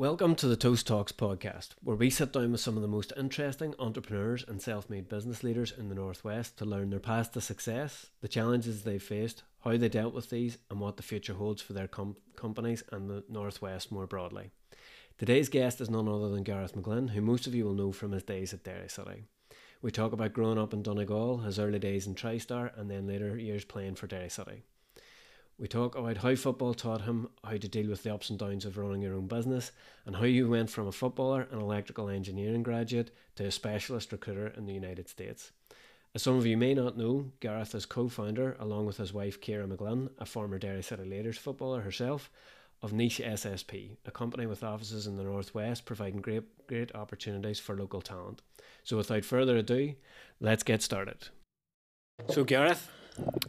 Welcome to the Toast Talks podcast, where we sit down with some of the most interesting entrepreneurs and self made business leaders in the Northwest to learn their path to success, the challenges they faced, how they dealt with these, and what the future holds for their com- companies and the Northwest more broadly. Today's guest is none other than Gareth McGlynn, who most of you will know from his days at Derry City. We talk about growing up in Donegal, his early days in TriStar, and then later years playing for Derry City. We talk about how football taught him how to deal with the ups and downs of running your own business and how you went from a footballer and electrical engineering graduate to a specialist recruiter in the United States. As some of you may not know, Gareth is co founder, along with his wife Ciara McGlynn, a former Derry City Leaders footballer herself, of Niche SSP, a company with offices in the Northwest providing great, great opportunities for local talent. So without further ado, let's get started. So, Gareth,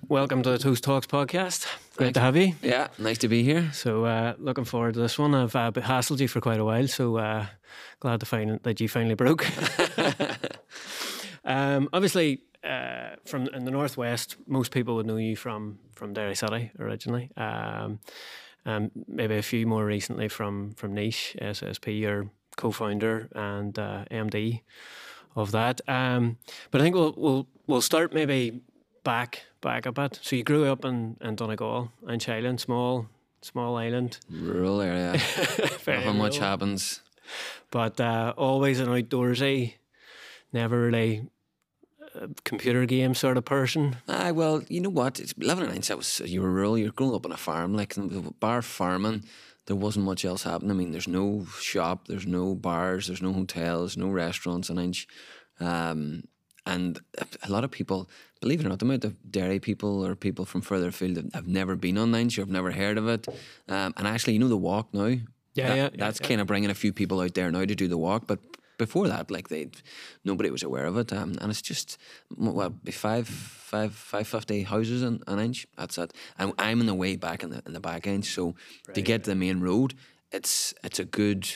welcome to the Toast Talks podcast. Great Thanks. to have you. Yeah, nice to be here. So, uh, looking forward to this one. I've uh, hassled you for quite a while, so uh, glad to find that you finally broke. um, obviously, uh, from in the northwest, most people would know you from from Derry City originally. Um, um, maybe a few more recently from from Niche SSP, your co-founder and uh, MD of that. Um, but I think we'll we'll we'll start maybe back back a bit. So you grew up in, in Donegal and Island, small small island. Rural area. Very How much happens? but uh, always an outdoorsy, never really computer game sort of person. Ah, well, you know what? It's living in Inch, was you were rural. You're growing up on a farm, like bar farming. There wasn't much else happening. I mean, there's no shop, there's no bars, there's no hotels, no restaurants in Inch. Um, and a- lot of people, believe it or not, the amount of Derry people or people from further afield that have never been on Inch or have never heard of it. Um, and actually, you know the walk now. Yeah, That- yeah, yeah, That's yeah. kind of bringing a few people out there now to do the walk, but before that, like they, nobody was aware of it, um, and it's just well, be five, five, five fifty houses an, an Inch. That's it. And I'm in the way back in the in the back end, so to get to the main road, it's it's a good,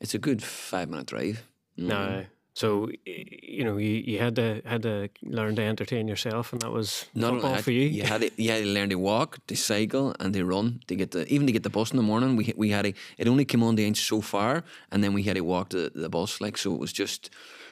it's a good five minute drive. No. So you know, you, you had to had to learn to entertain yourself, and that was Not football for you. You had to, you had to learn to walk, to cycle, and to run to get the even to get the bus in the morning. We we had to, it only came on the Inch so far, and then we had to walk to the, the bus. Like so, it was just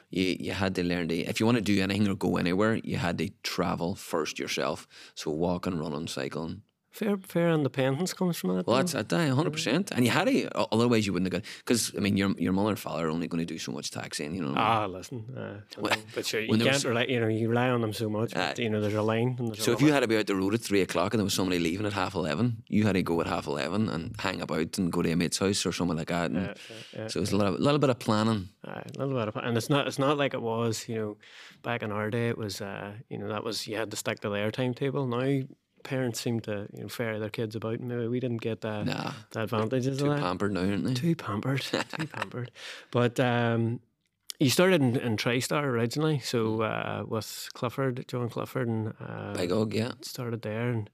you you had to learn to if you want to do anything or go anywhere, you had to travel first yourself. So walking, running, cycling. Fair fair independence comes from that. Well, that's a die, hundred percent. And you had to otherwise you wouldn't have got because I mean your your mother and father are only going to do so much taxing. You know. what I mean? Ah, listen, uh, Well, but sure, you can't rely. You know, you rely on them so much. but, Aye. you know, there's a line. And there's a So if you had to be out the road at three o'clock and there was somebody leaving at half eleven, you had to go at half eleven and hang about and go to a mate's house or something like that. And yeah. So it was a little, little bit of planning. A little bit of, planning. and it's not it's not like it was you know back in our day. It was uh, you know that was you had to stick to their timetable. Now parents seem to you know ferry their kids about. Maybe we didn't get the, Nah, the advantages too of that. pampered now, aren't they? Too pampered, too pampered. But um, you started in, in TriStar originally, so uh, with Clifford, John Clifford, and uh, Big Hug, yeah. started there and.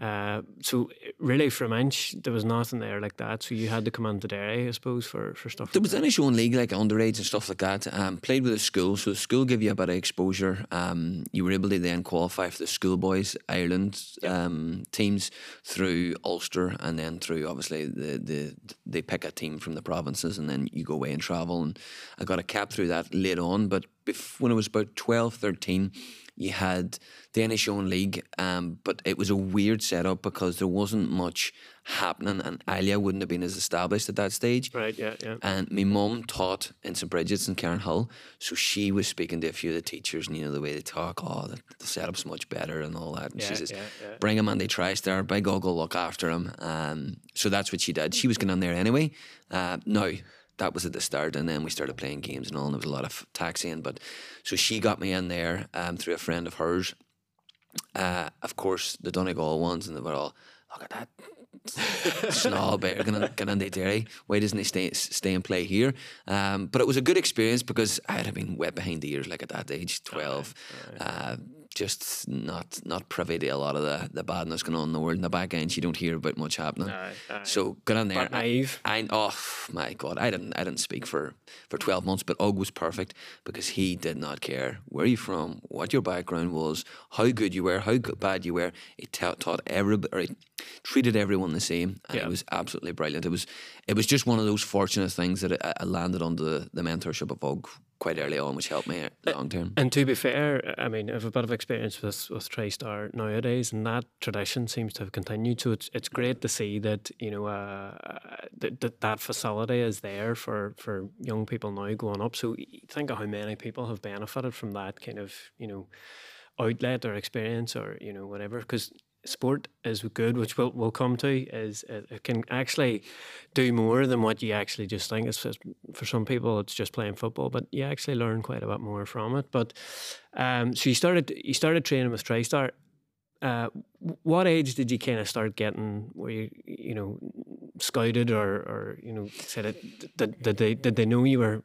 Uh, so really from Inch there was nothing there like that so you had to come into Derry I suppose for, for stuff There like was any show in league like underage and stuff like that. Um, played with the school, so the school give you a bit of exposure. Um, you were able to then qualify for the schoolboys Ireland um, teams through Ulster, and then through obviously the, the they pick a team from the provinces, and then you go away and travel. And I got a cap through that late on, but bef- when I was about 12, 13, you had the NHO League, um, but it was a weird setup because there wasn't much happening, and Alia wouldn't have been as established at that stage. right yeah yeah And my mum taught in St Bridget's in Carnhill, so she was speaking to a few of the teachers, and you know the way they talk. Oh, the, the setup's much better and all that. And Yeah, she says, yeah, yeah. "Bring him on the TriStar. Big Uggle look after him." Um, so that's what she did. She was going on there anyway. Uh, no, that was at the start, and then we started playing games and all, and there was a lot of taxiing. But so she got me in there um, through a friend of hers. Uh, of course, the Donegal ones, and they were all, look at that snob bear going to into Derry. Why doesn't he stay stay and play here? Um, but it was a good experience because I had been wet behind the ears like at that age, twelve. Uh, just not not privy to a lot of the, the badness going on in the world. In the back end, you don't hear about much happening. So got in there. But naive. I, oh my god, I didn't I didn't speak for for twelve months, but Og was perfect because he did not care where you from, what your background was, how good you were, how good, bad you were. He ta- taught every or he treated everyone the same, and Yeah. it was absolutely brilliant. It was it was just one of those fortunate things that I, I landed under the, the mentorship of Og quite early on, which helped me long term. And to be fair, I mean, I have a bit of experience with with TriStar nowadays, and that tradition seems to have continued. So it's it's great to see that you know uh, that, that that facility is there for for young people now going up. So think of how many people have benefited from that kind of you know outlet or experience or you know whatever because. Sport is good, which we'll, we'll come to, is it, it can actually do more than what you actually just think. It's for some people, it's just playing football, but you actually learn quite a bit more from it. But um, so you started you started training with TriStar. Uh, what age did you kind of start getting where you you know scouted or or you know said it did, did they did they know you were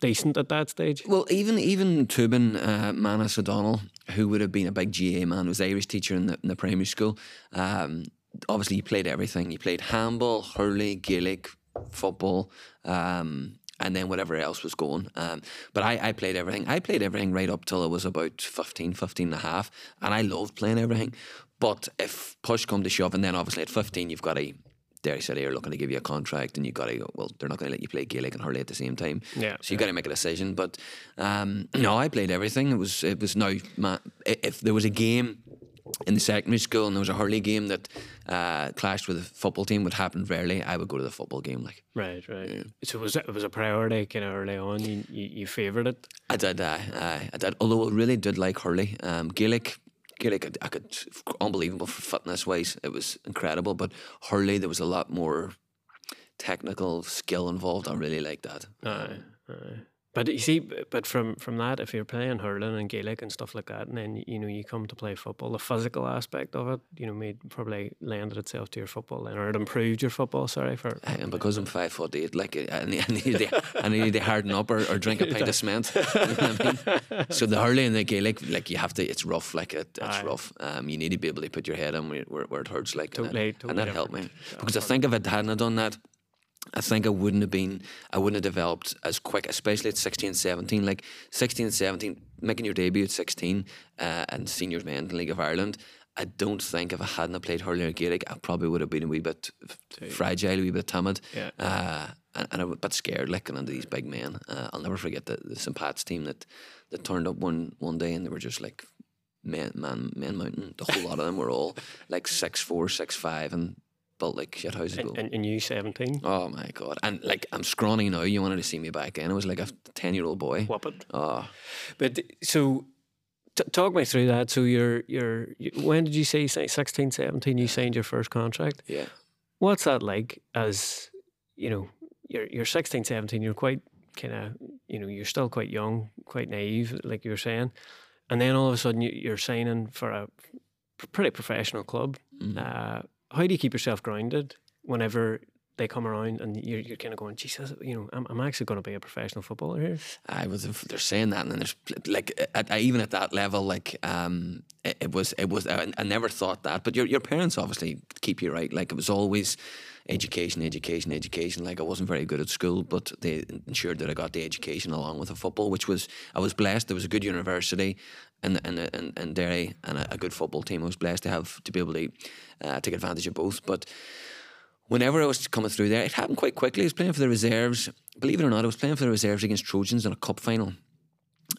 decent at that stage? Well, even even Tooban uh, Manus O'Donnell, who would have been a big GAA man, was Irish teacher in the, in the primary school. Um, obviously, he played everything. He played handball, hurley, Gaelic, football, um, and then whatever else was going. Um, but I, I played everything. I played everything right up till I was about 15, 15 and a half, and I loved playing everything. But if push come to shove, and then obviously at 15, you've got to Derry City are looking to give you a contract, and you've got to go. Well, they're not going to let you play Gaelic and hurley at the same time. Yeah, So you've got to make a decision. But um, no, I played everything. It was it was now i- if there was a game in the secondary school and there was a hurley game that uh, clashed with the football team, would happen rarely. I would go to the football game. Like Right, right. So was it, it was a priority kind of early on. You you, you favoured it. I did, uh, I, I did. Although I really did like hurley, um, Gaelic. Gaelic, I, I could unbelievable for fitness wise. It was incredible, but hurley there was a lot more technical skill involved. I really liked that. Aye, aye. But you see, but from from that, if you're playing hurling and Gaelic and stuff like that, and then you know you come to play football, the physical aspect of it, you know, made probably lended itself to your football, then, or it improved your football. Sorry for. Aye, And because I'm five foot eight, like I need, I need, to, I need to harden up or, or drink a pint of cement. You know I mean? So the hurling and the Gaelic, like you have to, it's rough. Like it, it's Aye. rough. Um, you need to be able to put your head in where, where, where it hurts. Like and that- Totally, and that helped me because I think if I hadn't done that. I think I wouldn't have been, I wouldn't have developed as quick, especially at 16, 17. Like 16, 17, making your debut at 16 uh, and seniors men in the League of Ireland. I don't think if I hadn't played hurling or Gaelic, I probably would have been a wee bit fragile, a wee bit timid. Yeah. Uh, and, and a bit scared looking under these big men. Uh, I'll never forget the, the St. Pat's team that, that turned up one, one day and they were just like men, man, men mountain. The whole lot of them were all like six four, six five, and built like shit houses. And, and, and you seventeen, Oh my god! And like I'm scrawny now. You wanted to see me back then. I was like a ten year old boy. whoop it. Oh, But so. T- talk me through that. So you're you're you, when did you say say 16, 17 you signed your first contract? yeah. What's that like as you know, you're you're 16, 17, you're quite kind of, you know, you're still quite young, quite naive, like you're saying. And then all of a sudden you, you're signing for a pretty professional club. Mm. Uh, how do you keep yourself grounded whenever they come around and you're, you're kind of going, Jesus, you know, I'm, I'm actually going to be a professional footballer here. I was. They're saying that, and then there's like at, even at that level, like um, it, it was. It was. I, I never thought that, but your your parents obviously keep you right. Like it was always education, education, education. Like I wasn't very good at school, but they ensured that I got the education along with the football, which was I was blessed. There was a good university. And and and, and Derry and a, a good football team. I was blessed to have to be able to uh, take advantage of both. But whenever I was coming through there, it happened quite quickly. I was playing for the reserves. Believe it or not, I was playing for the reserves against Trojans in a cup final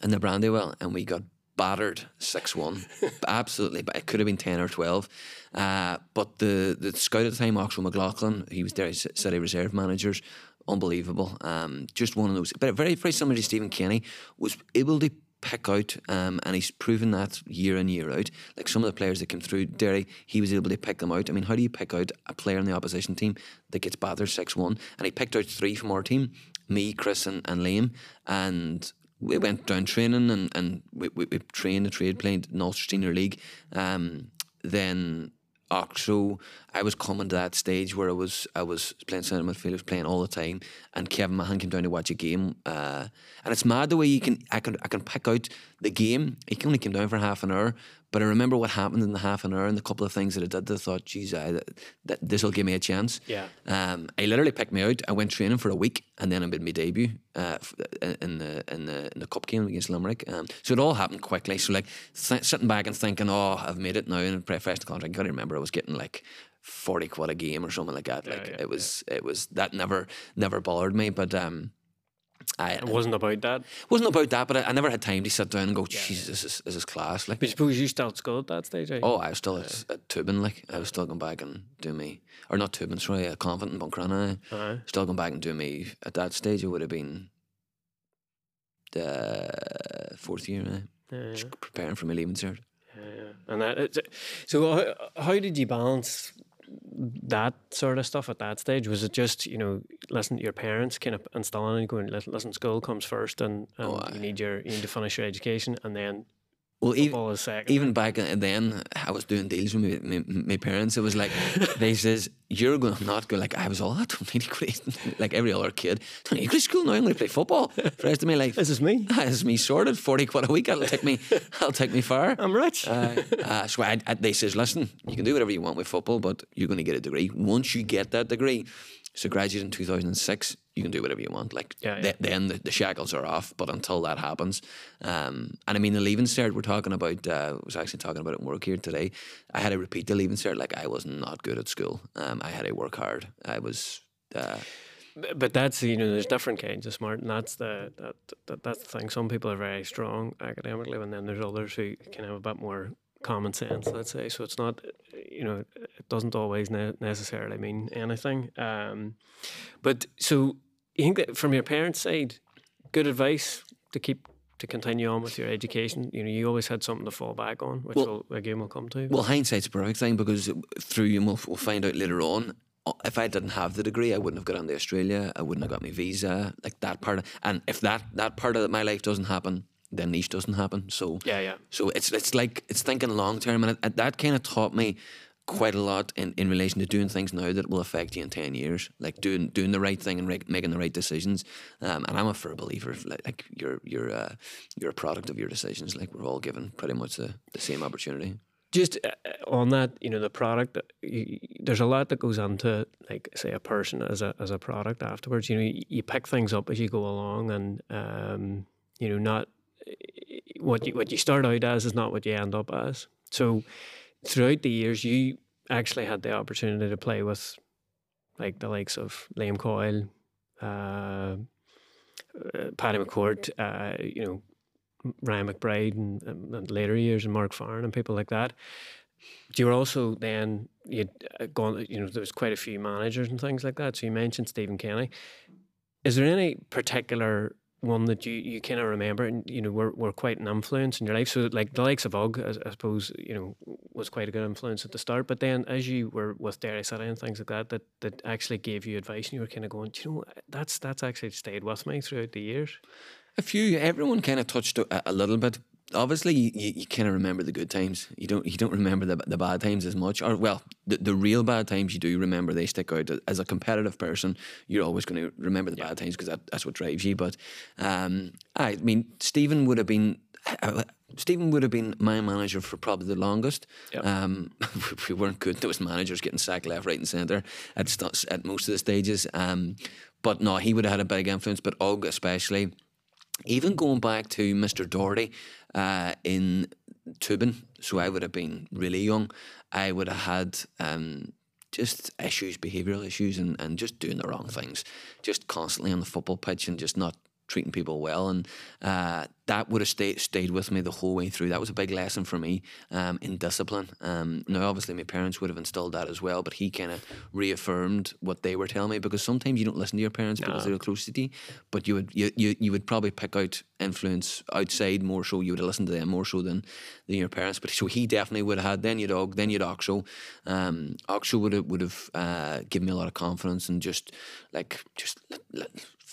in the Brandywell, and we got battered six one. Absolutely, but it could have been ten or twelve. Uh, but the the scout at the time, Oxo McLaughlin, he was there, City Reserve managers. Unbelievable. Um, just one of those, but very very similar to Stephen Kenny, was able to pick out, um, and he's proven that year in year out. Like some of the players that came through Derry, he was able to pick them out. I mean, how do you pick out a player in the opposition team that gets battered six one? And he picked out three from our team, me, Chris, and, and Liam, and we went down training and, and we, we, we trained the trade playing in Ulster Senior League. Um, then Oxo, I was coming to that stage where I was I was playing centre midfield, I was playing all the time, and Kevin Mahon came down to watch a game. Uh, and it's mad the way you can I can I can pick out the game. He only came down for half an hour, but I remember what happened in the half an hour and the couple of things that I did. That I thought, geez, I, that, this will give me a chance. Yeah. Um, I literally picked me out. I went training for a week, and then I made my debut uh, in the in the in the cup game against Limerick. Um, so it all happened quickly. So like th- sitting back and thinking, oh, I've made it now in a professional contract. I got to remember I was getting like. 40 quid a game or something like that like yeah, it was it was that never never bothered me but um I, It wasn't about that. wasn't about that, but I, I never had time to sit down and go, Jesus, this is this is class. Like, But suppose you still at school at that stage, eh? oh, I was still at, at Tooban, like I was still going back and doing me, or not Tooban, sorry, a convent in Buncrana. Aye. Still going back and doing me at that stage. It would have been the fourth year, eh? Yeah, preparing for my leaving cert. yeah, yeah. And that it's, so how, how did you balance that sort of stuff at that stage? Was it just you know listen to your parents kind of installing and going listen, listen school comes first and, and Oh, you need your you need to finish your education and then Well, even football is second. even back then, I was doing deals with my, my, my parents. It was like they says you're going to not go like I was all that don't need to go to- like every other kid. Don't need to go to school now. I'm going to play football for the rest of my life. this is me. This is me sorted. Forty quid a week. That'll take me. That'll take me far. I'm rich. Uh, uh, so I, I, they says, listen, you can do whatever you want with football, but you're going to get a degree. Once you get that degree, so graduate in 2006, you can do whatever you want. Like Yeah, yeah. th- then the, the shackles are off. But until that happens, um, and I mean the leaving cert we're talking about. Uh, I was actually talking about it in work here today. I had to repeat the leaving cert. Like I was not good at school. Um, I had to work hard. I was. Uh, but that's you know there's different kinds of smart and that's the that, that that's the thing some people are very strong academically and then there's others who can have a bit more common sense let's say so it's not you know it doesn't always ne- necessarily mean anything um but so you think that from your parents side good advice to keep to continue on with your education you know you always had something to fall back on which Well- will, again will come to Well, hindsight's a perfect thing because through, and we'll, we'll find out later on, uh, if I didn't have the degree, I wouldn't have got on to Australia. I wouldn't have got my visa. Like that part, of, and if that that part of my life doesn't happen, then niche doesn't happen. So yeah yeah so it's it's like it's thinking long term, and it, it- that kind of taught me quite a lot in, in relation to doing things now that will affect you in ten years, like doing doing the right thing and re- making the right decisions. Um, and I'm a firm believer, like, like you're you're uh, you're a product of your decisions. Like we're all given pretty much the, the same opportunity. just uh, uh, on that, you know, the product. uh, there's a lot that goes into, like, say, a person as a as a product afterwards. You know, you, you pick things up as you go along, and um, you know, not what you what you start out as is not what you end up as. So, throughout the years, you actually had the opportunity to play with, like, the likes of Liam Coyle, uh, uh, Paddy McCourt, uh, you know, Ryan McBride and, and, and later years and Mark Farren and people like that. You were also then you'd uh, gone. You know, there was quite a few managers and things like that. So you mentioned Stephen Kenny. Is there any particular one that you, you kind of remember and you know were, were quite an influence in your life? So like the likes of Ugg, I, I suppose you know was quite a good influence at the start. But then as you were with Derry City and things like that, that that actually gave you advice and you were kind of going, you know, that's that's actually stayed with me throughout the years. A few, everyone kind of touched a, a little bit. Obviously, you, you, kind of remember the good times. You don't you don't remember the, the bad times as much. Or well, the, the real bad times you do remember. They stick out. As a competitive person, you're always going to remember the bad times because that, that's what drives you. But um, I mean, Stephen would have been. Stephen would have been my manager for probably the longest. Yep. Um, we weren't good. There was managers getting sacked left, right, and centre at st- at most of the stages. Um, but no, he would have had a big influence. But Og especially even going back to Mr. Doherty uh, in Tooban, so I would have been really young, I would have had um, just issues, behavioural issues, and, and just doing the wrong things, just constantly on the football pitch and just not treating people well. And uh, that would have stayed, stayed with me the whole way through. That was a big lesson for me um, in discipline. Um, now, obviously, my parents would have instilled that as well, but he kind of reaffirmed what they were telling me because sometimes you don't listen to your parents because they're close to you, but you would you, you, you would probably pick out influence outside more so. You would have listened to them more so than, than your parents. But so he definitely would have had. Then you'd Og, then you'd Oxo. Um, Oxo would have would have uh, given me a lot of confidence and just like just let, let,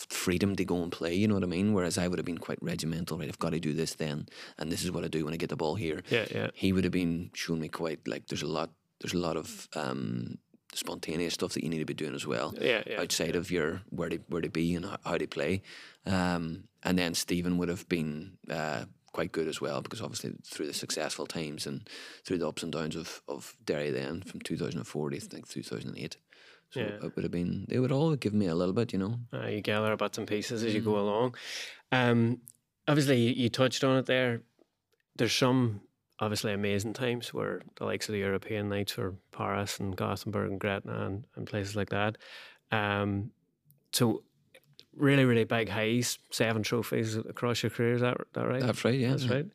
freedom to go and play. You know what I mean? Whereas I would have been quite regimental. Right, I've got to do this then, and this is what I do when I get the ball here. Yeah, yeah. He would have been showing me quite like there's a lot there's a lot of um, spontaneous stuff that you need to be doing as well. Yeah, yeah, outside of your where to where to be and how, how to play. Um, and then Stephen would have been uh, quite good as well because obviously through the successful times and through the ups and downs of of Derry then from 2004 to I think 2008. So Yeah. it would have been they would all give me a little bit, you know. Uh, you gather about some pieces as you Mm. go along. Um, obviously, you, touched on it there. There's some obviously amazing times where the likes of the European nights for Paris and Gothenburg and Gretna and, and places like that. Um, so really, really big highs, seven trophies across your career. Is that, that right? That's right, yeah. That's right.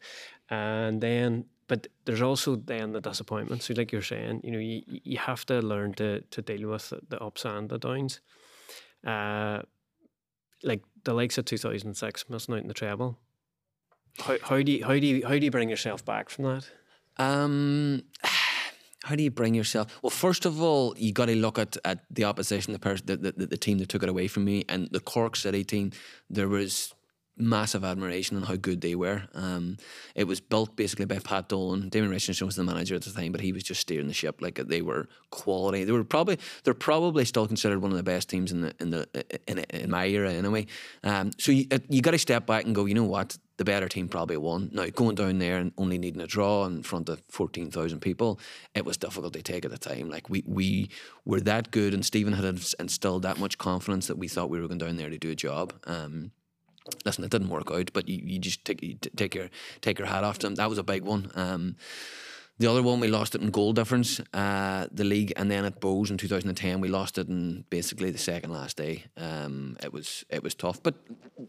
And then, but there's also then the disappointment. So, like you're saying, you know, you, you have to learn to to deal with the, ups and the downs. Uh, like the likes of 2006 missing out in the treble. How, how do you how do you how do you bring yourself back from that? Um, how do you bring yourself? Well, first of all, you got to look at, at the opposition, the, person, the, the the team that took it away from me, and the Cork City team. There was massive admiration on how good they were. Um, it was built basically by Pat Dolan. Damien Richardson was the manager at the time, but he was just steering the ship. Like they were quality. They were probably they're probably still considered one of the best teams in the in the in, in my era anyway. Um, so you you got to step back and go. You know what? The better team probably won. Now going down there and only needing a draw in front of fourteen thousand people, it was difficult to take at the time. Like we we were that good, and Stephen had instilled that much confidence that we thought we were going down there to do a job. Um, listen, it didn't work out, but you, you just take you take your take your hat off to them. That was a big one. Um, the other one we lost it in goal difference, uh, the league, and then at Bohs in 2010 we lost it in basically the second last day. Um, it was it was tough, but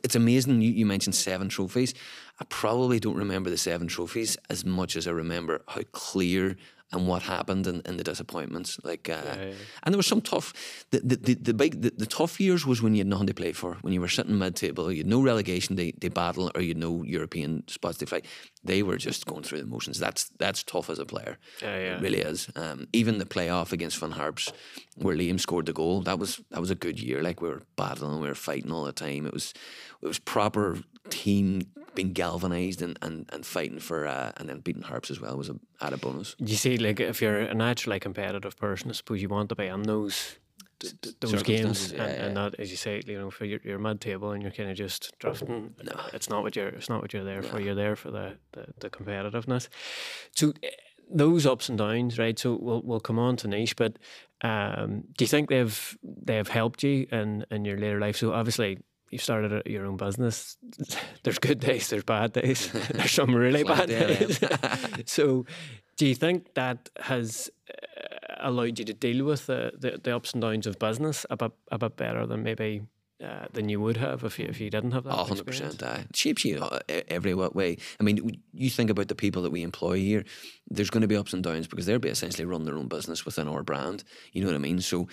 it's amazing. You, you mentioned seven trophies. I probably don't remember the seven trophies as much as I remember how clear and what happened and, and the disappointments. Like, uh, yeah. and there was some tough. The the, the, the big the, the tough years was when you had nothing to play for. When you were sitting mid table, you had no relegation to, to battle, or you had no European spots to fight. They were just going through the motions. That's that's tough as a player. Yeah, yeah. It really is. Um, even the playoff against Finn Harps, where Liam scored the goal, that was that was a good year. Like we were battling, we were fighting all the time. It was it was proper team being galvanized and, and, and fighting for uh, and then beating Harps as well was a added bonus. You see, like if you're a naturally competitive person, I suppose you want to be in those th- th- those games, circumstances, and, yeah, and yeah. not as you say, you know, for your, your mid table and you're kind of just drifting. No, it's not what you're. It's not what you're there for. You're there for the the, the competitiveness. So eh, those ups and downs, right? So we'll we'll come on to niche, but um, do you think they've they've helped you in in your later life? So obviously. You've started a- your own business. There's good days, there's bad days, there's some really bad days. so, do you think that has uh, allowed you to deal with the, the, the ups and downs of business a bit, a bit better than maybe uh, than you would have if you, if you didn't have that? A hundred percent. It shapes you uh, every what way. I mean, you think about the people that we employ here. There's going to be ups and downs because they're essentially run their own business within our brand. You know what I mean? So,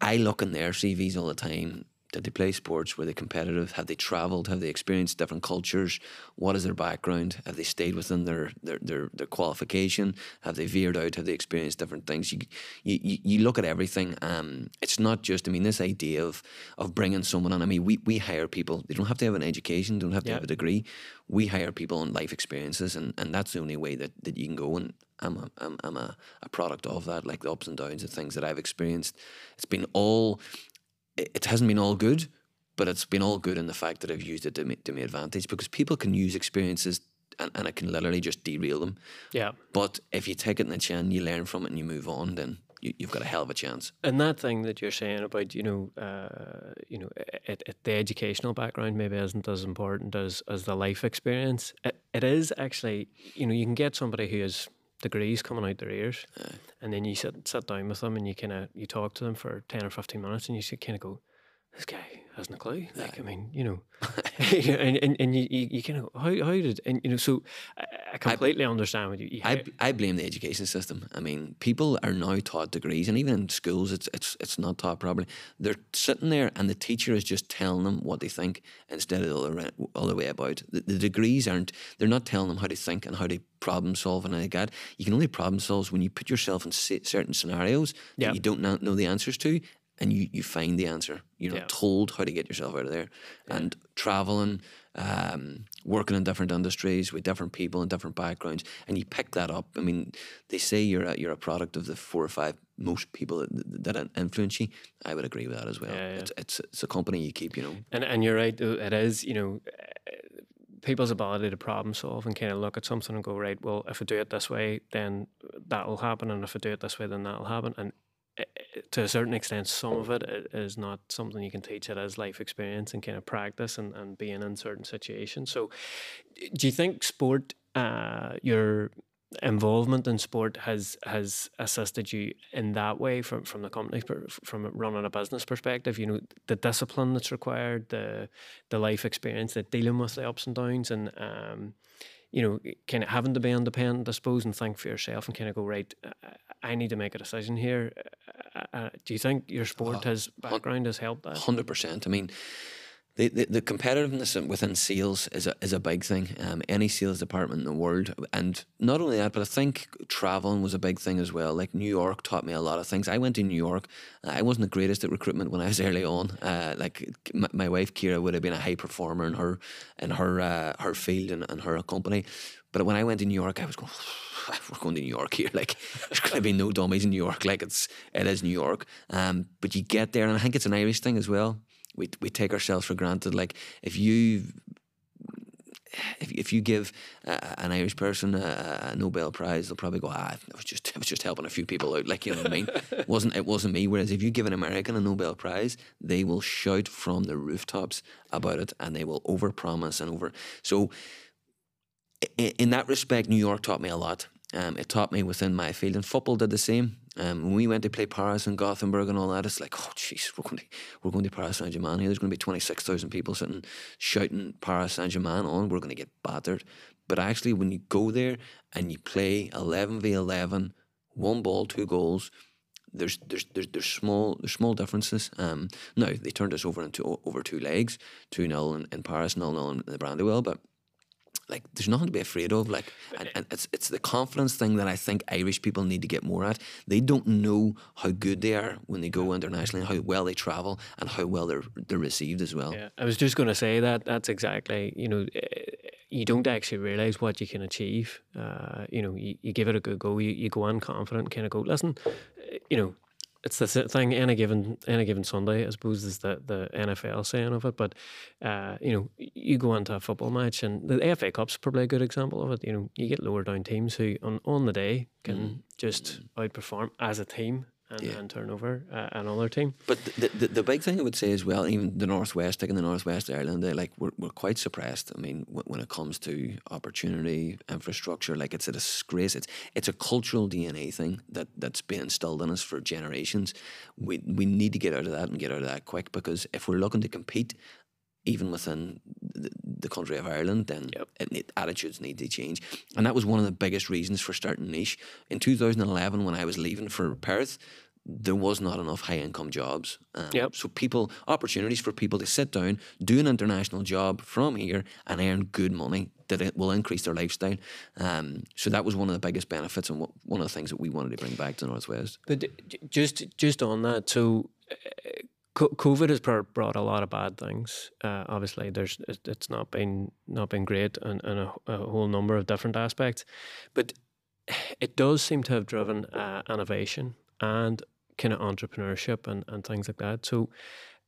I look in their CVs all the time. Did they play sports? Were they competitive? Have they travelled? Have they experienced different cultures? What is their background? Have they stayed within their their their, their qualification? Have they veered out? Have they experienced different things? You you, you- look at everything. Um, it's not just. I mean, this idea of of bringing someone on. I mean, we we hire people. They don't have to have an education. Don't have to have a degree. We hire people on life experiences, and, and that's the only way that, that you can go. And I'm a, I'm, I'm a, a product of that, like the ups and downs, the things that I've experienced. It's been all it it hasn't been all good, but it's been all good in the fact that I've used it to my, to my advantage because people can use experiences and, and it can literally just derail them. Yeah. But if you take it in the chin, you learn from it and you move on, then you, you've got a hell of a chance. And that thing that you're saying about you know, uh, you know, it, it, the educational background maybe isn't as important as as the life experience. It, it is actually, you know, you can get somebody who has degrees coming out their ears, and then you sit sit down with them and you kind of you talk to them for ten or fifteen minutes, and you kind of go, "This guy hasn't a clue." Like, I mean, you know, and, and and you you, kind of how how did and you know, so I, I completely understand what you. you I, I blame the education system. I mean, people are now taught degrees, and even in schools, it's it's it's not taught properly. They're sitting there, and the teacher is just telling them what they think instead of the other, way- other way about. The, the degrees aren't. They're not telling them how to think and how to problem solve and like that. You can only problem solve when you put yourself in certain scenarios Yeah. that you don't know the answers to. And you, you find the answer. You're not Yeah. told how to get yourself out of there. And traveling, um, working in different industries with different people and different backgrounds, and you pick that up. I mean, they say you're a, you're a product of the four or five most people that, that influence you. I would agree with that as well. Yeah, yeah. It's, it's it's a company you keep, you know. And and you're right. It is. You know, uh, people's ability to problem solve and kind of look at something and go right. Well, if I do it this way, then that will happen, and if I do it this way, then that will happen. And to a certain extent, some of it is not something you can teach. It is life experience and kind of practice and, and being in certain situations. So, do you think sport, uh, your involvement in sport has has assisted you in that way from from the company from running a business perspective you know the discipline that's required the the life experience the dealing with the ups and downs and um you know kind of having to be independent i suppose and think for yourself and kind of go right uh, i need to make a decision here uh, uh, do you think your sport has background has helped that Hundred percent. I mean, the, the the competitiveness within sales is a is a big thing. Um, any sales department in the world, and not only that, but I think traveling was a big thing as well. Like New York taught me a lot of things. I went to New York. I wasn't the greatest at recruitment when I was early on. Uh, like my, my wife Ciara would have been a high performer in her in her uh, her field and, and her company. But when I went to New York, I was going. We're going to New York here. Like, there's going to be no dummies in New York. Like, it's it is New York. Um, but you get there, and I think it's an Irish thing as well we we take ourselves for granted. Like if you if, if you give uh, an Irish person a, a Nobel Prize, they'll probably go, ah, I was just I was just helping a few people out. Like you know what I mean? It wasn't it wasn't me? Whereas if you give an American a Nobel Prize, they will shout from the rooftops about it, and they will overpromise and over. So i- in that respect, New York taught me a lot. Um, it taught me within my field, and football did the same. Um, when we went to play Paris and Gothenburg and all that, it's like, oh, jeez, we're going to we're going to Paris Saint Germain here. There's going to be twenty six thousand people sitting shouting Paris Saint Germain on. We're going to get battered. But actually, when you go there and you play eleven v eleven, one ball, two goals, there's there's there's, there's small there's small differences. Um, now they turned us over into over two legs, two 0 in, in Paris, 0 0 in the Brandywell, but like there's nothing to be afraid of. Like, and, and it's it's the confidence thing that I think Irish people need to get more at. They don't know how good they are when they go internationally, and how well they travel, and how well they're they're received as well. Yeah, I was just going to say that. That's exactly, you know, eh, you don't actually realize what you can achieve. Uh, you know, you, you give it a good go. You, you go on confident, kind of go, listen, eh, you know, it's the thing. Any given any given Sunday, I suppose, is the the NFL saying of it. But uh, you know, you go into a football match, and the FA Cup's probably a good example of it. You know, you get lower down teams who on on the day can just outperform as a team and, Yeah. and turn over uh, another team. But the, the the big thing I would say as well, even the northwest, taking the northwest Ireland, they like we're, we're quite suppressed. I mean, w- when it comes to opportunity, infrastructure, like it's a disgrace. It's it's a cultural DNA thing that that's been instilled in us for generations. We we need to get out of that and get out of that quick because if we're looking to compete. Even within the, the country of Ireland, then Yep. it, need- attitudes need to change, and that was one of the biggest reasons for starting niche in 2011 when I was leaving for Perth there was not enough high income jobs. Um, Yep. So people opportunities for people to sit down, do an international job from here, and earn good money that it will increase their lifestyle. Um, so that was one of the biggest benefits and what, one of the things that we wanted to bring back to Northwest. But just just on that, so uh, COVID has br- brought a lot of bad things. Uh, obviously, there's it's not been not been great in, in a, a whole number of different aspects, but it does seem to have driven uh, innovation and kind of entrepreneurship and, and things like that. So,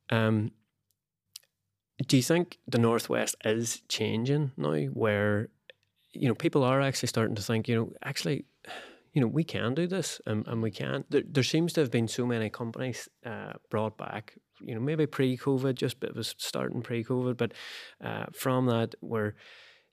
um, do you think the Northwest is changing now where, you know, people are actually starting to think, you know, actually, you know, we can do this and, and we can. There, there seems to have been so many companies uh, brought back, you know, maybe pre COVID, just it was starting pre COVID, but uh, from that, where,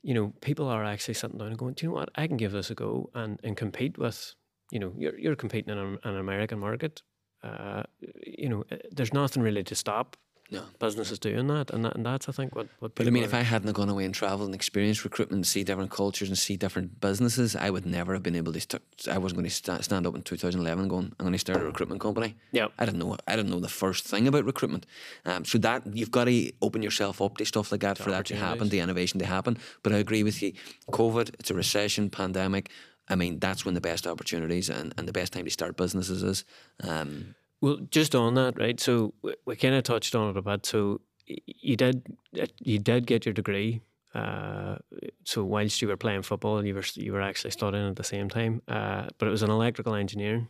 you know, people are actually sitting down and going, do you know what, I can give this a go and, and compete with, you know, you're, you're competing in an, an American market. Uh, you know, uh, there's nothing really to stop No. businesses doing that, and that, and that's I think what what. But I mean, if I hadn't gone away and travelled and experienced recruitment, and see different cultures and see different businesses, I would never have been able to. St- I wasn't going to sta stand up in 2011 and going, "I'm going to start a recruitment company." yeah, I didn't know. I didn't know the first thing about recruitment. Um, so that you've got to open yourself up to stuff like that for that to happen, the innovation to happen. But I agree with you. COVID, it's a recession, pandemic. I mean, that's when the best opportunities and, and the best time to start businesses is. Um, Well, just on that, right? So we, we kind of touched on it a bit. So you did you did get your degree. Uh, so whilst you were playing football, you were you were actually studying at the same time. Uh, but it was an electrical engineering.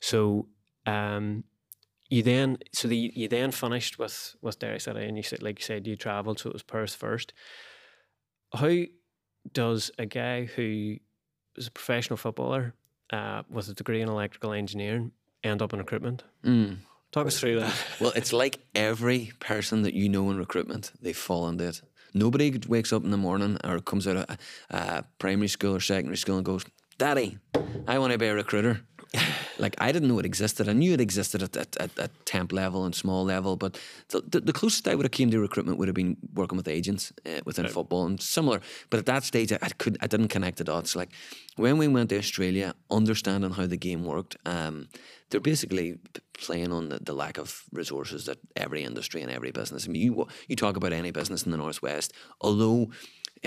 So um, you then so the, you then finished with with Derry City, and you said like you said you travelled, so it was Perth first. How does a guy who is a professional footballer uh, with a degree in electrical engineering end up in recruitment? Mm. Talk us through that. Well, it's like every person that you know in recruitment, they fall into it. Nobody wakes up in the morning or comes out of uh, primary school or secondary school and goes, Daddy, I want to be a recruiter. like I didn't know it existed. I knew it existed at at, at, at temp level and small level, but the, the, closest I would have came to recruitment would have been working with agents uh, within right. football and similar. But at that stage, I, I, could I didn't connect the dots. Like when we went to Australia, understanding how the game worked, um, they're basically playing on the, the lack of resources that every industry and every business. I mean, you you talk about any business in the northwest, although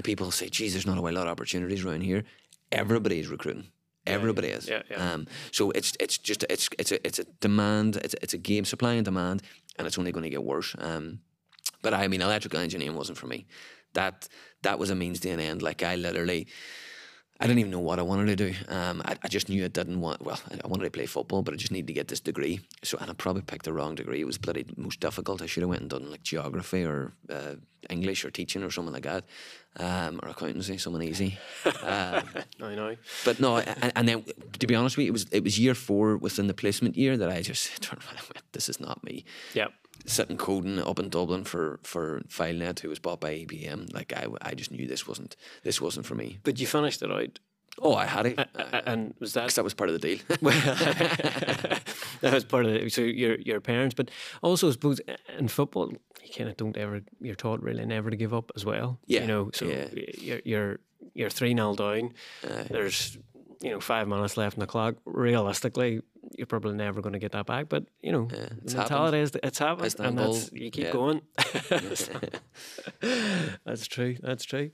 people say, "Geez, there's not a lot of opportunities around here." Everybody's recruiting Everybody is. Yeah, yeah. Um, so it's it's just it's it's a it's a demand. It's it's a game supply and demand, and it's only going to get worse. Um, but I mean, electrical engineering wasn't for me. That that was a means to an end. Like I literally I didn't even know what I wanted to do. Um, I, I, just knew I didn't want. Well, I wanted to play football, but I just needed to get this degree. So, and I probably picked the wrong degree. It was bloody most difficult. I should have went and done like geography or uh, English or teaching or something like that, um, or accountancy, something easy. Um, I know. But no, and, and, then to be honest with you, it was it was year four within the placement year that I just turned around and went, "This is not me." Yeah sitting coding up in Dublin for for FileNet, who was bought by IBM. Like I, I just knew this wasn't this wasn't for me. But you finished it out. Oh, I had it, uh, and was that Because that was part of the deal? that was part of it. So your your parents, but also I suppose in football, you kind of don't ever. You're taught really never to give up as well. Yeah, you know. So yeah. you're you're you're three 0 down. Uh, There's you know five minutes left in the clock. Realistically, you're probably never going to get that back. But you know, yeah, the mentality is it's happened, Istanbul, and that's you keep yeah. going. that's true. That's true.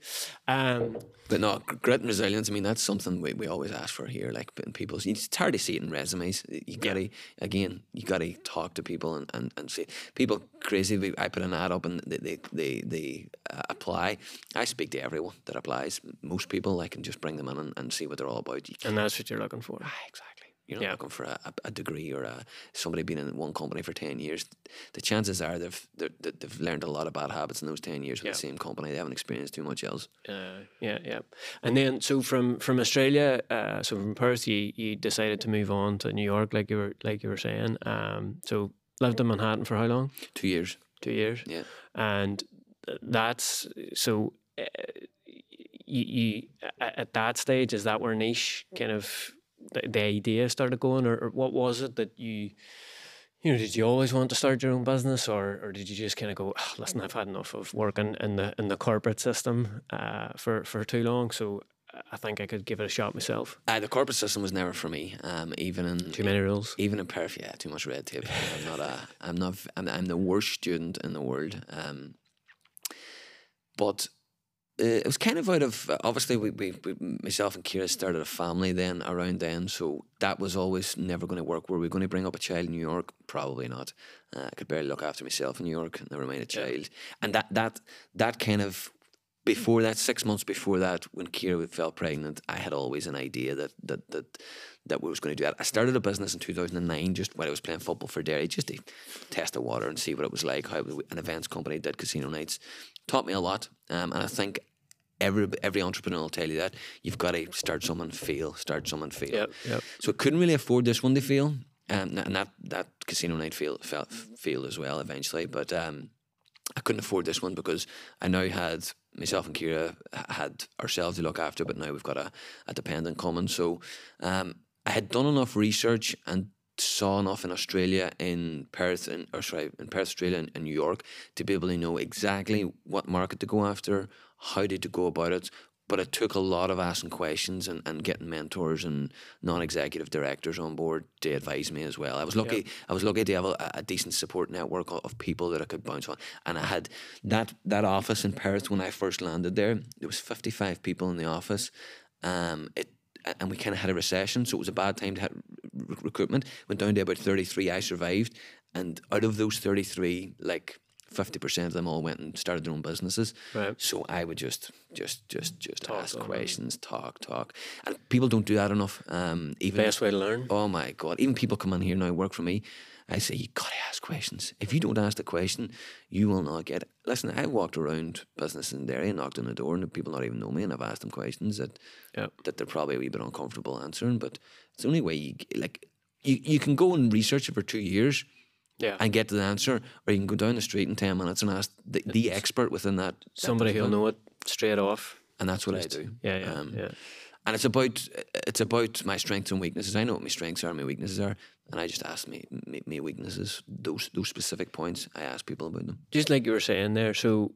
Um, but no, grit and resilience. I mean, that's something we, we always ask for here. Like in people, it's hard to see it in resumes. You gotta yeah. again, you gotta talk to people and, and, and see people crazy. I put an ad up and they they they, they uh, apply. I speak to everyone that applies. Most people, I can just bring them in and, and see what they're all about. And that's what you're looking for. Ah, exactly. You're not yeah. looking for a, a, degree or a, somebody being in one company for 10 years. The chances are they've they've learned a lot of bad habits in those 10 years with yeah. the same company. They haven't experienced too much else. Uh, yeah, yeah. And then, so from, from Australia, uh, so from Perth, you, you decided to move on to New York, like you were like you were saying. Um, so lived in Manhattan for how long? Two years. Two years. Yeah. And that's so. Uh, you, you at that stage is that where niche kind of the, the idea started going, or, or, what was it that you, you know, did you always want to start your own business, or or did you just kind of go, oh, listen, I've had enough of working in the in the corporate system uh, for for too long, so I think I could give it a shot myself. Uh, the corporate system was never for me. Um, even in too many rules. Even in Perth, yeah, too much red tape. I'm not a. I'm not. I'm, I'm the worst student in the world. Um, but uh, it was kind of out of obviously we, we, we, myself and Ciara started a family then around then so that was always never going to work. Were we going to bring up a child in New York? Probably not. Uh, I could barely look after myself in New York never mind a child. Yeah. and that that that kind of before that six months before that when Ciara fell pregnant I had always an idea that that that that we was going to do that. I started a business in 2009 just when I was playing football for Derry just to test the water and see what it was like how an events company did casino nights taught me a lot. Um, and I think every every entrepreneur will tell you that you've got to start someone fail, start someone fail. Yep, yep. So I couldn't really afford this one to fail, um, and that that casino night failed failed, failed as well eventually. But um, I couldn't afford this one because I now had myself and Ciara had ourselves to look after, but now we've got a, a dependent coming. So um, I had done enough research and saw enough in Australia, in Perth, in, or sorry, in Perth, Australia, and, New York to be able to know exactly what market to go after, how did to go about it. But it took a lot of asking questions and, and getting mentors and non-executive directors on board to advise me as well. I was lucky. Yep. I was lucky to have a, a, decent support network of people that I could bounce on. And I had that that office in Perth when I first landed there. There was fifty five people in the office. Um, it and we kind of had a recession, so it was a bad time to have recruitment. Went down to about thirty three. I survived, and out of those thirty three, like fifty percent of them all went and started their own businesses. Right. So I would just, just, just, just Talk ask to them. questions, talk, talk, and people don't do that enough. Um, even Best way to learn. Oh my god! Even people come in here now work for me. I say you gotta ask questions. If you don't ask the question, you will not get it. Listen, I walked around business in Derry and knocked on the door, and the people not even know me, and I've asked them questions that Yeah. that they're probably a wee bit uncomfortable answering. But it's the only way you like. You, you can go and research it for two years Yeah. and get to the answer, or you can go down the street in ten minutes and ask the, the expert within that. that Somebody who'll know it straight off. and that's what I do. Yeah, yeah, Um, yeah. And it's about it's about my strengths and weaknesses. I know what my strengths are, and my weaknesses are, and I just ask me my, my weaknesses. Those those specific points, I ask people about them. Just like you were saying there, so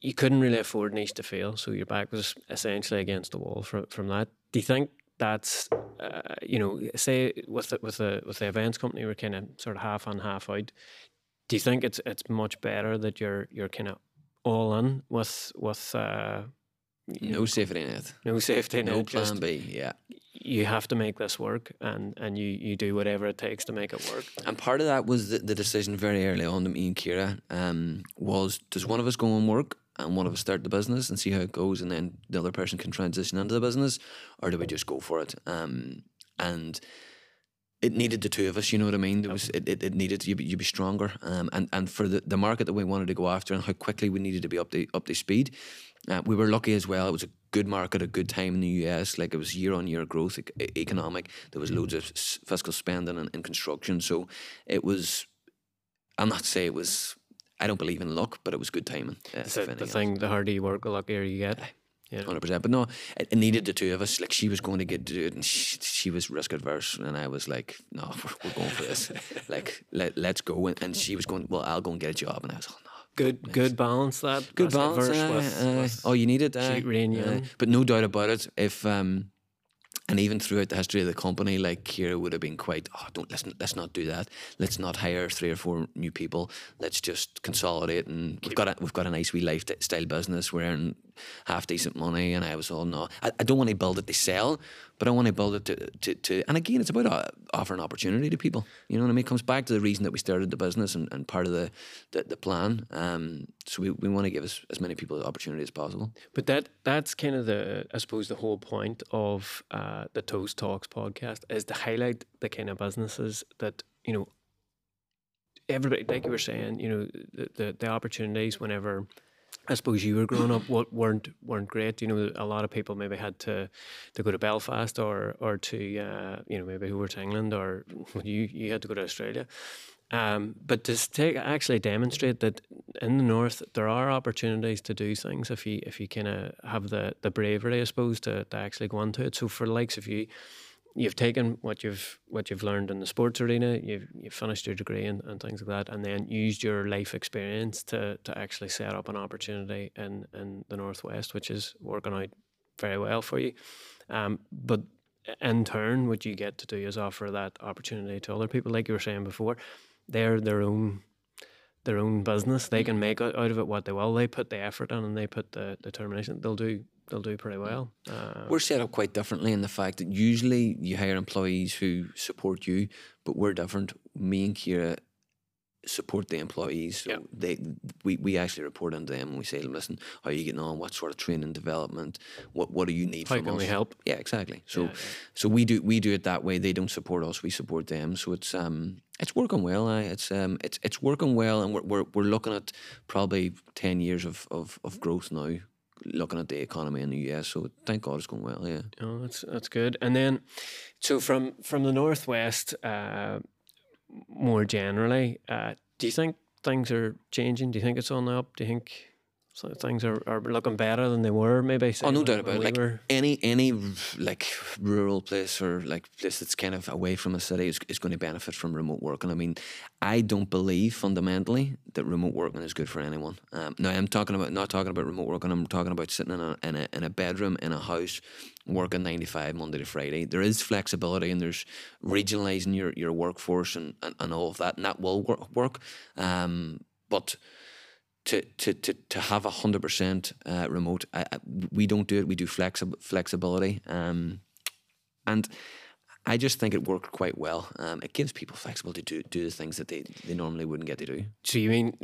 you couldn't really afford niche to fail, so your back was essentially against the wall from from that. Do you think that's uh, you know, say with the, with the with the events company, we're kind of sort of half on, half out. Do you think it's it's much better that you're you're kind of all in with with uh, No know, safety net, no safety no net, plan B. Yeah, you have to make this work, and and you you do whatever it takes to make it work. and part of that was the, the decision very early on to me and Ciara um, was does one of us go and work and one of us start the business and see how it goes, and then the other person can transition into the business, or do we just go for it? Um, and it needed the two of us. You know what I mean? There was it, it, it needed you be, you be stronger. Um, and and for the, the market that we wanted to go after and how quickly we needed to be up to up to speed, uh, we were lucky as well. It was a good market, a good time in the US. Like it was year on year growth, e- economic. There was loads of s- fiscal spending and, in construction. So it was. I'll not say it was. I don't believe in luck, but it was good timing. Uh, the, thing, the harder you work, the luckier you get. Yeah. Hundred percent, but no, it, needed the two of us. Like she was going to get to do it, and she, she was risk adverse, and I was like, "No, we're, we're going for this. like, let let's go." And, and she was going, "Well, I'll go and get a job," and I was, "Oh no." Good, good balance. That Good balance. aye, with- aye. with oh, you need it. cheat rain, yeah. But no doubt about it. If um, and even throughout the history of the company, like Ciara would have been quite. Oh, don't listen. Let's not do that. Let's not hire three or four new people. Let's just consolidate. And we've got a, we've got a nice wee lifestyle business. We're earning half decent money. And I was all no. I, I don't want to build it to sell, but I want to build it to, to, to and again, it's about uh, offering opportunity to people. You know what I mean? It comes back to the reason that we started the business and, and part of the the, the plan. Um, so we, we want to give as, as many people the opportunity as possible. But that that's kind of the I suppose the whole point of uh, the Toast Talks podcast is to highlight the kind of businesses that you know everybody like you were saying you know the the, the opportunities whenever. I suppose you were growing up what weren't weren't great. You know, a lot of people maybe had to to go to Belfast or or to uh, you know maybe who were to England or you you had to go to Australia. Um, but to take actually demonstrate that in the north there are opportunities to do things if you if you kind of have the the bravery, I suppose, to, to actually go into it. So for likes of you, you've taken what you've what you've learned in the sports arena, you've you've finished your degree and, and things like that, and then used your life experience to to actually set up an opportunity in in the northwest, which is working out very well for you. Um, but in turn, what you get to do is offer that opportunity to other people, like you were saying before. They're their own their own business. They can make out out of it what they will. They put the effort in and they put the determination. They'll do they'll do pretty well. Uh, We're set up quite differently in the fact that usually you hire employees who support you, but we're different. Me and Ciara support the employees. So Yeah. they we, we actually report into them and we say to them, listen, how are you getting on? What sort of training development? What what do you need How from can us? we help? Yeah, exactly. So Yeah, yeah. so we do we do it that way. They don't support us, we support them. So it's um it's working well. I it's um it's it's working well and we're we're, we're looking at probably ten years of, of, of growth now. Looking at the economy in the US, so thank God it's going well. Yeah. Oh, that's that's good. And then, so from from the northwest, uh, more generally, uh, do you think things are changing? Do you think it's on the up? Do you think so things are, are looking better than they were? Maybe. say, Oh, no doubt about it. we Like were- any any like rural place or like place that's kind of away from a city is, is going to benefit from remote working. I mean, I don't believe fundamentally that remote working is good for anyone. Um, now I'm talking about not talking about remote working. I'm talking about sitting in a in a, in a bedroom in a house working 95 Monday to Friday. There is flexibility and there's regionalizing your your workforce and, and, and all of that, and that will work. work. Um, but to to to to have a hundred percent uh, remote. I, I, we don't do it. We do flexi- flexibility. Um, and I just think it worked quite well. Um, it gives people flexibility to do, do the things that they, they normally wouldn't get to do. So you mean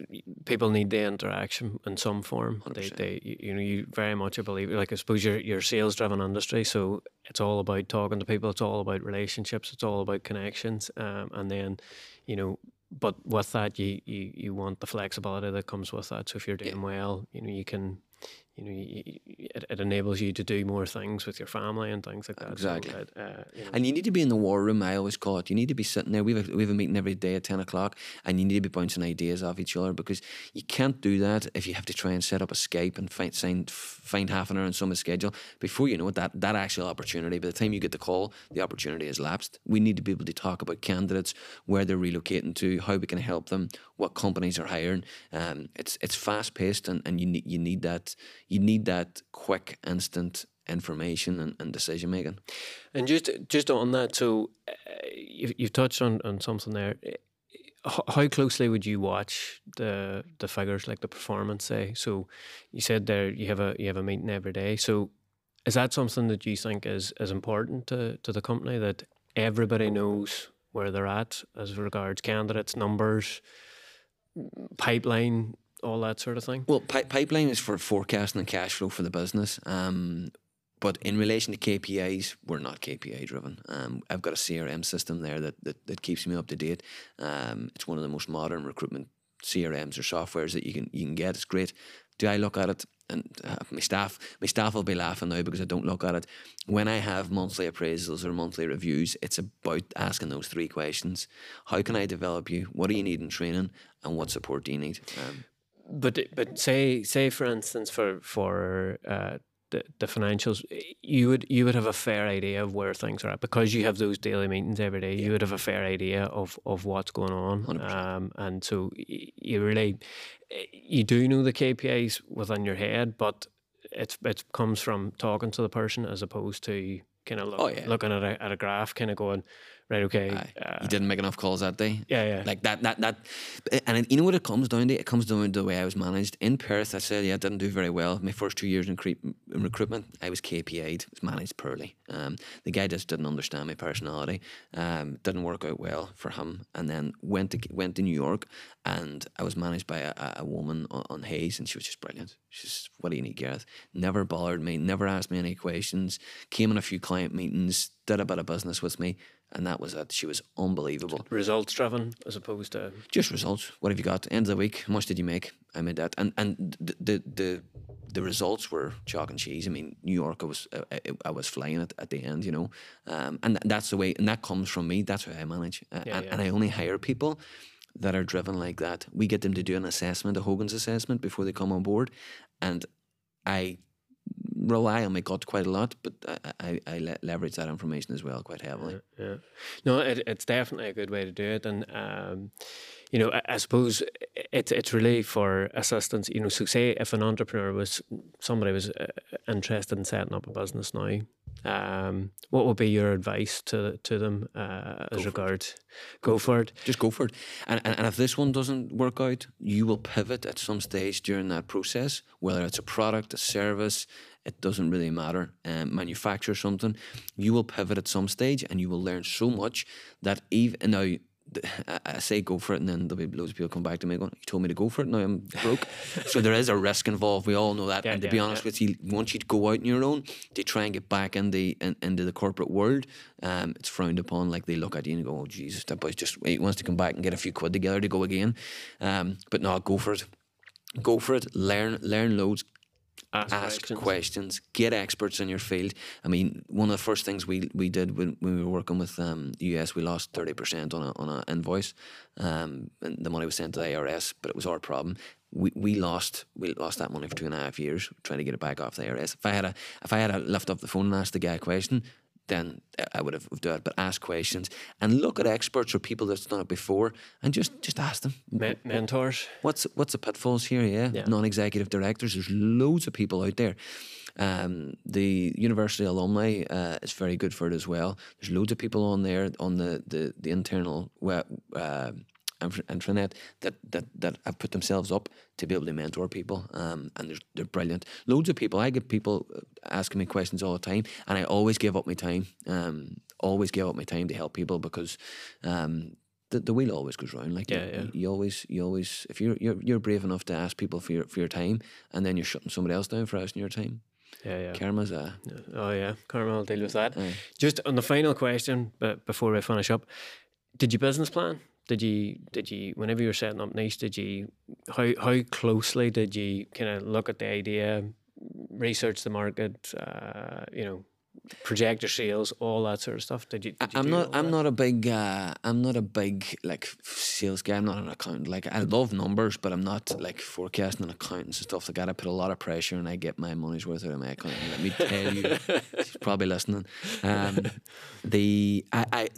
people need the interaction in some form? They, 100%. they, you you know, you very much a believer. Like I suppose you're you're sales driven industry, so it's all about talking to people. It's all about relationships. It's all about connections. Um, and then, you know, but with that, you, you you want the flexibility that comes with that. So if you're doing well, you know, you can. You know, you, you- it, it enables you to do more things with your family and things like that. So Exactly. it, uh, you know, And you need to be in the war room. I always call it. You need to be sitting there. We have a, we have a meeting every day at ten o'clock, and you need to be bouncing ideas off each other because you can't do that if you have to try and set up a Skype and find find, find half an hour on someone's schedule. Before you know it, that that actual opportunity. By the time you get the call, the opportunity has lapsed. We need to be able to talk about candidates, where they're relocating to, how we can help them, what companies are hiring. Um, it's it's fast paced, and, and you need you need that you need that quick, instant information and, and decision making. And just just on that, so uh, you've, touched on, on something there. How closely would you watch the the figures, like the performance? Say, so you said there you have a you have a meeting every day. So is that something that you think is is important to to the company that everybody knows where they're at as regards candidates, numbers, pipeline, all that sort of thing? Well, pi- pipeline is for forecasting and cash flow for the business. Um, but in relation to KPIs, we're not KPI driven. Um, I've got a CRM system there that, that, that keeps me up to date. Um, it's one of the most modern recruitment CRMs or softwares that you can you can get. It's great. Do I look at it? And uh, my staff, my staff will be laughing now because I don't look at it. When I have monthly appraisals or monthly reviews, it's about asking those three questions: How can I develop you? What do you need in training? And what support do you need? Um, But but say say for instance for for uh, the the financials, you would you would have a fair idea of where things are at because you have those daily meetings every day. You would have a fair idea of of what's going on, um, and so you really you do know the KPIs within your head, but it's it comes from talking to the person as opposed to kind of look, Oh, yeah. looking at a at a graph, kind of going right, okay, uh, you didn't make enough calls that day. yeah, yeah, Like that, that, that, and it, you know what it comes down to? It comes down to the way I was managed in Perth. I said, yeah, I didn't do very well. My first two years in, cre- in recruitment, I was KPI'd, was managed poorly. Um, the guy just didn't understand my personality. Um, didn't work out well for him, and then went to went to New York, and I was managed by a, a- woman on, on Hayes, and she was just brilliant. She's what do you need, Gareth? Never bothered me, never asked me any questions. Came on a few client meetings, did a bit of business with me, and that was that She was unbelievable results driven as opposed to just results. What have you got? End of the week, how much did you make? I made that, and and the the the, the results were chalk and cheese. I mean, New York, I was I, I was flying at, at the end, you know, um, and that's the way, and that comes from me. That's how I manage, uh, Yeah, and, yeah. and I only hire people that are driven like that. We get them to do an assessment, a Hogan's assessment, before they come on board, and I rely on my gut quite a lot, but I, I, I leverage that information as well quite heavily. yeah. No, it, it's definitely a good way to do it, and um, you know, I, I suppose it's it's really for assistance. You know, so say if an entrepreneur was somebody was uh, interested in setting up a business now, um, what would be your advice to to them uh, as regards go for it? Just go for it. And, and, and if this one doesn't work out, you will pivot at some stage during that process, whether it's a product, a service, it doesn't really matter. Um, manufacture something, you will pivot at some stage and you will learn so much that even now, I- say go for it, and then there'll be loads of people come back to me going, "You told me to go for it. Now I'm broke." so there is a risk involved. We all know that. Yeah, and to yeah, be honest yeah. with you, once you go out on your own to try and get back in the in, into the corporate world, um, it's frowned upon. Like they look at you and go, "Oh Jesus, that boy just he wants to come back and get a few quid together to go again." Um, but no, go for it. Go for it. Learn learn loads. Ask, Ask questions. questions. Get experts in your field. I mean, one of the first things we, we did when, when we were working with um, the US, we lost thirty percent on a on an invoice, um, and the money was sent to the IRS, but it was our problem. We, we lost we lost that money for two and a half years trying to get it back off the IRS. If I had a if I had a lift up the phone and asked the guy a question, then I would have done it. But ask questions and look at experts or people that's done it before, and just just ask them. Me- mentors. What's what's the pitfalls here? Yeah, Yeah. non-executive directors. There's loads of people out there. Um, the university alumni uh, is very good for it as well. There's loads of people on there on the the, the internal web, uh, intranet that, that that have put themselves up to be able to mentor people, um, and they're they're brilliant. Loads of people. I get people uh, asking me questions all the time, and I always give up my time. Um, always give up my time to help people because um, the, the wheel always goes round. Like Yeah, you, yeah. you always you always if you're you're you're brave enough to ask people for your for your time, and then you're shutting somebody else down for asking your time. Yeah, yeah. Karma's a Oh yeah, Carmel will deal with that. Aye. Just on the final question, but before we finish up, did you business plan? Did you did you whenever you were setting up nice did you how how closely did you kind of look at the idea, research the market, uh, you know, project your sales, all that sort of stuff? Did you? Did you I'm not. I'm that? not a big. Uh, I'm not a big like sales guy. I'm not an accountant. Like I love numbers, but I'm not like forecasting and accountants and stuff like that. I put a lot of pressure, and I get my money's worth out of my accountant. Let me tell you, he's probably listening. Um, the I, I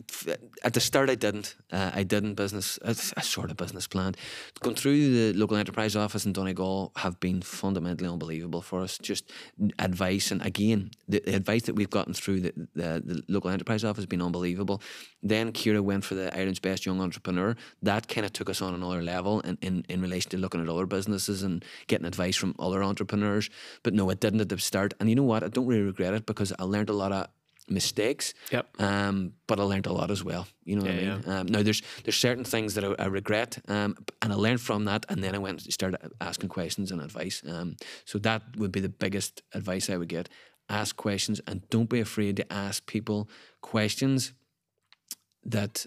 at the start I didn't. Uh, I didn't business. A, a sort of business plan. Going through the local enterprise office in Donegal have been fundamentally unbelievable for us. Just advice, and again, the, the advice that we've gotten through the, the, the local enterprise office has been unbelievable. Then Ciara went for the Ireland's Best Young Entrepreneur. That kind of took us on another level in, in, in relation to looking at other businesses and getting advice from other entrepreneurs. But no, it didn't at the start. And you know what? I don't really regret it because I learned a lot of mistakes. Yep. Um, but I learned a lot as well. You know what I Yeah, mean? Um, now there's there's certain things that I, I regret, um, and I learned from that, and then I went and started asking questions and advice. Um, so that would be the biggest advice I would get: ask questions, and don't be afraid to ask people questions that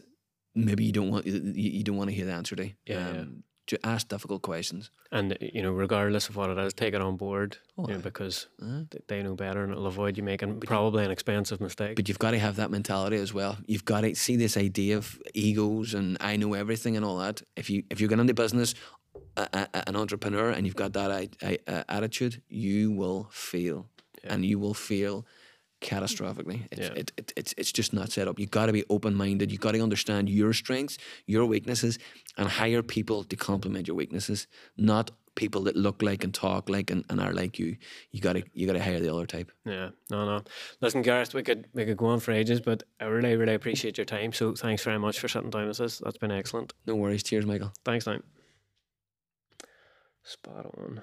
maybe you don't want you, you don't want to hear the answer to. Yeah, yeah. um, To ask difficult questions. And you know, regardless of what it is, take it on board. Oh, you know, because th- they know better, and it'll avoid you making probably an expensive mistake. But you've got to have that mentality as well. You've got to see this idea of egos and I know everything and all that. If you if you get into business, a, a, an entrepreneur, and you've got that I, I, uh, attitude, you will fail, and you will fail catastrophically. It's, Yeah. it, it, it's it's just not set up. You've got to be open minded. You've got to understand your strengths, your weaknesses, and hire people to complement your weaknesses, not people that look like and talk like and, and are like you. You got to you got to hire the other type. Yeah, no, no. Listen, Gareth, we could we could go on for ages, but I really, really appreciate your time. So thanks very much for sitting down with us. That's been excellent. No worries. Cheers, Michael. Thanks, now. Spot on.